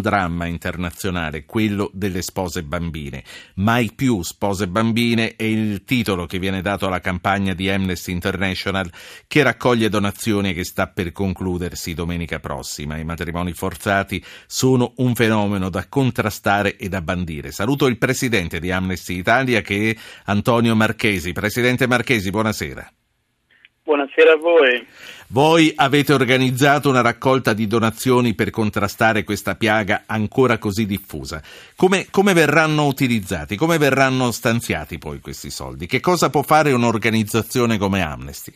dramma internazionale, quello delle spose bambine. Mai più spose bambine è il titolo che viene dato alla campagna di Amnesty International che raccoglie donazioni e che sta per concludersi domenica prossima. I matrimoni forzati sono un fenomeno da contrastare e da bandire. Saluto il presidente di Amnesty Italia che è Antonio Marchesi. Presidente Marchesi, buonasera. Buonasera a voi. Voi avete organizzato una raccolta di donazioni per contrastare questa piaga ancora così diffusa. Come, come, verranno utilizzati? Come verranno stanziati poi questi soldi? Che cosa può fare un'organizzazione come Amnesty?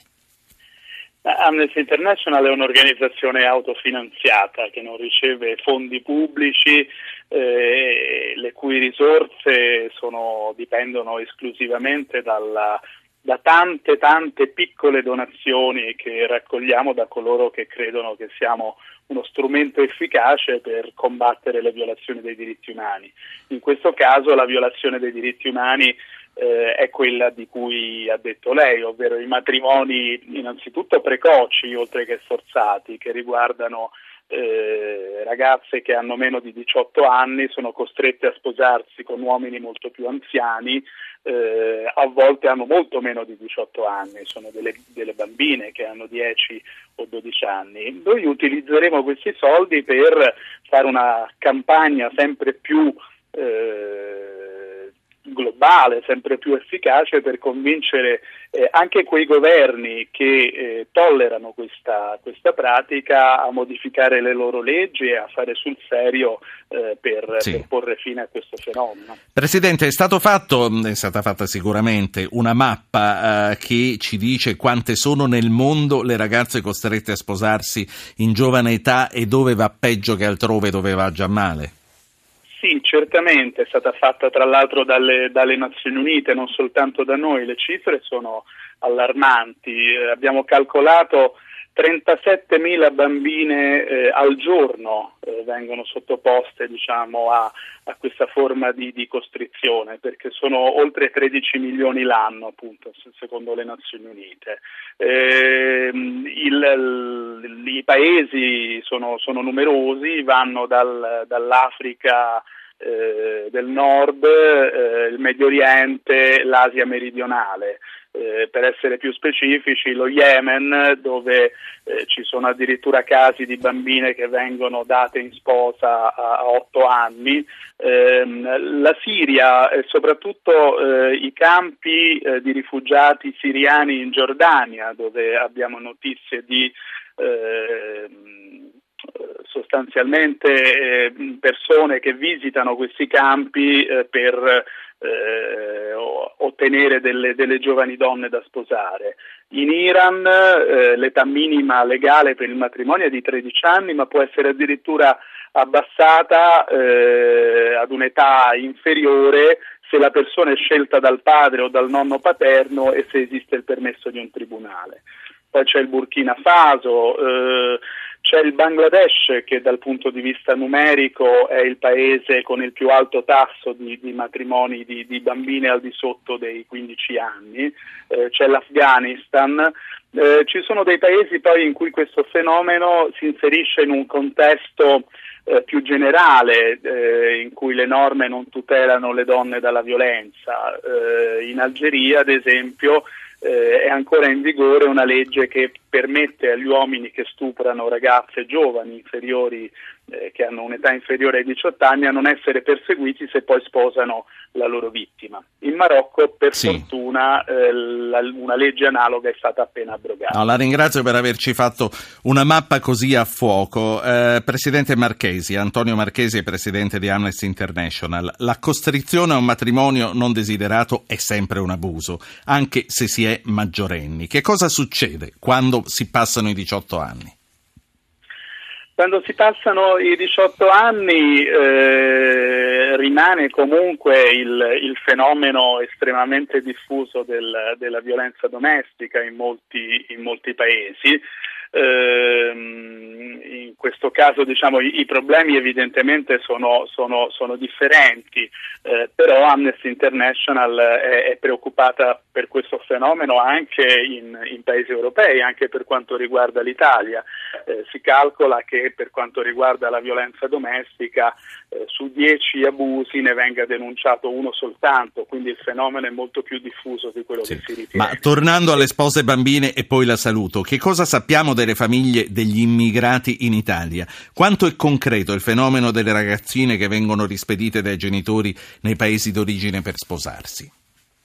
Amnesty International è un'organizzazione autofinanziata che non riceve fondi pubblici, eh, le cui risorse sono, dipendono esclusivamente dalla da tante tante piccole donazioni che raccogliamo da coloro che credono che siamo uno strumento efficace per combattere le violazioni dei diritti umani. In questo caso la violazione dei diritti umani eh, è quella di cui ha detto lei, ovvero i matrimoni innanzitutto precoci oltre che forzati che riguardano eh, ragazze che hanno meno di 18 anni sono costrette a sposarsi con uomini molto più anziani, eh, a volte hanno molto meno di 18 anni, sono delle, delle, bambine che hanno 10 o 12 anni. Noi utilizzeremo questi soldi per fare una campagna sempre più eh, globale, sempre più efficace per convincere eh, anche quei governi che eh, tollerano questa, questa, pratica a modificare le loro leggi e a fare sul serio eh, per, sì. per, porre fine a questo fenomeno. Presidente, è, fatto, è stata fatta sicuramente una mappa eh, che ci dice quante sono nel mondo le ragazze costrette a sposarsi in giovane età e dove va peggio che altrove dove va già male? Sì, certamente, è stata fatta tra l'altro dalle, dalle, Nazioni Unite, non soltanto da noi, le cifre sono allarmanti, eh, abbiamo calcolato 37.000 bambine eh, al giorno eh, vengono sottoposte diciamo, a, a, questa forma di, di, costrizione, perché sono oltre 13 milioni l'anno, appunto, secondo le Nazioni Unite. Eh, il, il, I paesi sono, sono numerosi, vanno dal, dall'Africa eh, del nord, eh, il Medio Oriente, l'Asia meridionale. Eh, per essere più specifici, lo Yemen, dove eh, ci sono addirittura casi di bambine che vengono date in sposa a, a 8 anni, ehm, la Siria e soprattutto eh, i campi eh, di rifugiati siriani in Giordania, dove abbiamo notizie di ehm, sostanzialmente eh, persone che visitano questi campi eh, per eh, ottenere delle, delle, giovani donne da sposare. In Iran l'età minima legale per il matrimonio è di 13 anni, ma può essere addirittura abbassata ad un'età inferiore se la persona è scelta dal padre o dal nonno paterno e se esiste il permesso di un tribunale. Poi c'è il Burkina Faso, eh, c'è il Bangladesh che dal punto di vista numerico è il paese con il più alto tasso di, di matrimoni di, di, bambine al di sotto dei 15 anni, eh, c'è l'Afghanistan, eh, ci sono dei paesi poi in cui questo fenomeno si inserisce in un contesto eh, più generale eh, in cui le norme non tutelano le donne dalla violenza. Eh, in Algeria, ad esempio, eh, è ancora in vigore una legge che permette agli uomini che stuprano ragazze giovani inferiori eh, che hanno un'età inferiore ai 18 anni a non essere perseguiti se poi sposano la loro vittima. In Marocco, per sì. fortuna, eh, la, una legge analoga è stata appena abrogata. No, la ringrazio per averci fatto una mappa così a fuoco. Eh, Presidente Marchesi, Antonio Marchesi è Presidente di Amnesty International. La costrizione a un matrimonio non desiderato è sempre un abuso, anche se si è maggiorenni. Che cosa succede quando si passano i 18 anni? Quando si passano i 18 anni eh, rimane comunque il, il, fenomeno estremamente diffuso del, della violenza domestica in molti, in molti paesi. ehm, in questo caso diciamo, i, i, problemi evidentemente sono, sono, sono differenti, eh, però Amnesty International è, è, preoccupata per questo fenomeno anche in, in, paesi europei, anche per quanto riguarda l'Italia. Eh, si calcola che per quanto riguarda la violenza domestica eh, su dieci abusi ne venga denunciato uno soltanto, quindi il fenomeno è molto più diffuso di quello sì. che si ritiene. Ma tornando alle spose bambine e poi la saluto, che cosa sappiamo delle famiglie degli immigrati in Italia? Quanto è concreto il fenomeno delle ragazzine che vengono rispedite dai genitori nei paesi d'origine per sposarsi?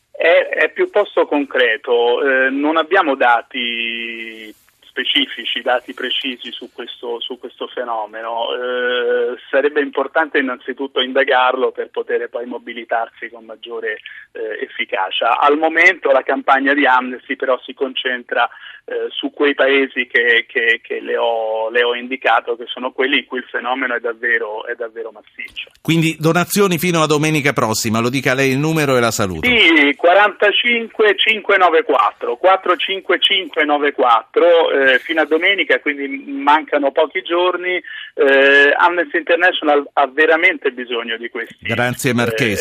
È, è piuttosto concreto, eh, non abbiamo dati specifici, dati precisi su questo, su questo fenomeno. Eh, sarebbe importante innanzitutto indagarlo per poter poi mobilitarsi con maggiore eh, efficacia. Al momento la campagna di Amnesty però si concentra eh, su quei paesi che, che, che le, ho, le, ho, indicato, che sono quelli in cui il fenomeno è davvero, è davvero massiccio. Quindi donazioni fino a domenica prossima, lo dica lei il numero e la saluto. Sì, 45 594, 45594 eh, fino a domenica, quindi mancano pochi giorni. Eh, Amnesty International ha veramente bisogno di questi, Grazie,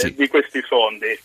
eh, di questi fondi.